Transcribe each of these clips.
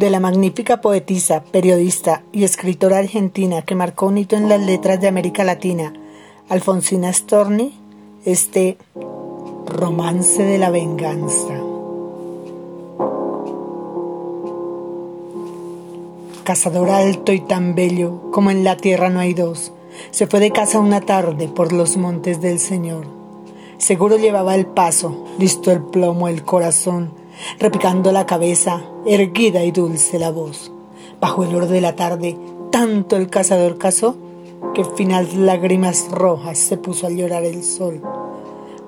de la magnífica poetisa, periodista y escritora argentina que marcó un hito en las letras de América Latina, Alfonsina Storni, este romance de la venganza. Cazador alto y tan bello como en la tierra no hay dos, se fue de casa una tarde por los montes del Señor. Seguro llevaba el paso, listo el plomo, el corazón, repicando la cabeza, erguida y dulce la voz. Bajo el oro de la tarde, tanto el cazador cazó que finas lágrimas rojas se puso a llorar el sol.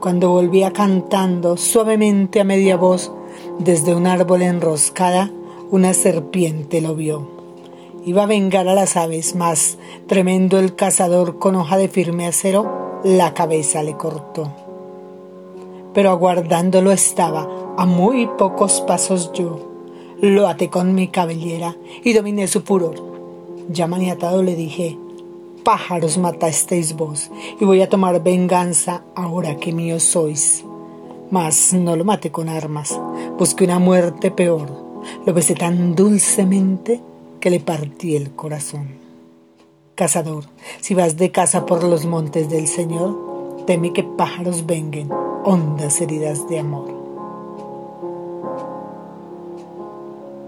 Cuando volvía cantando suavemente a media voz, desde un árbol enroscada, una serpiente lo vio. Iba a vengar a las aves, mas, tremendo el cazador con hoja de firme acero, la cabeza le cortó. Pero aguardándolo estaba, a muy pocos pasos yo. Lo até con mi cabellera y dominé su furor. Ya maniatado le dije, pájaros matasteis vos, y voy a tomar venganza ahora que míos sois. Mas no lo maté con armas, busqué una muerte peor. Lo besé tan dulcemente que le partí el corazón. Cazador, si vas de caza por los montes del Señor, teme que pájaros venguen hondas heridas de amor.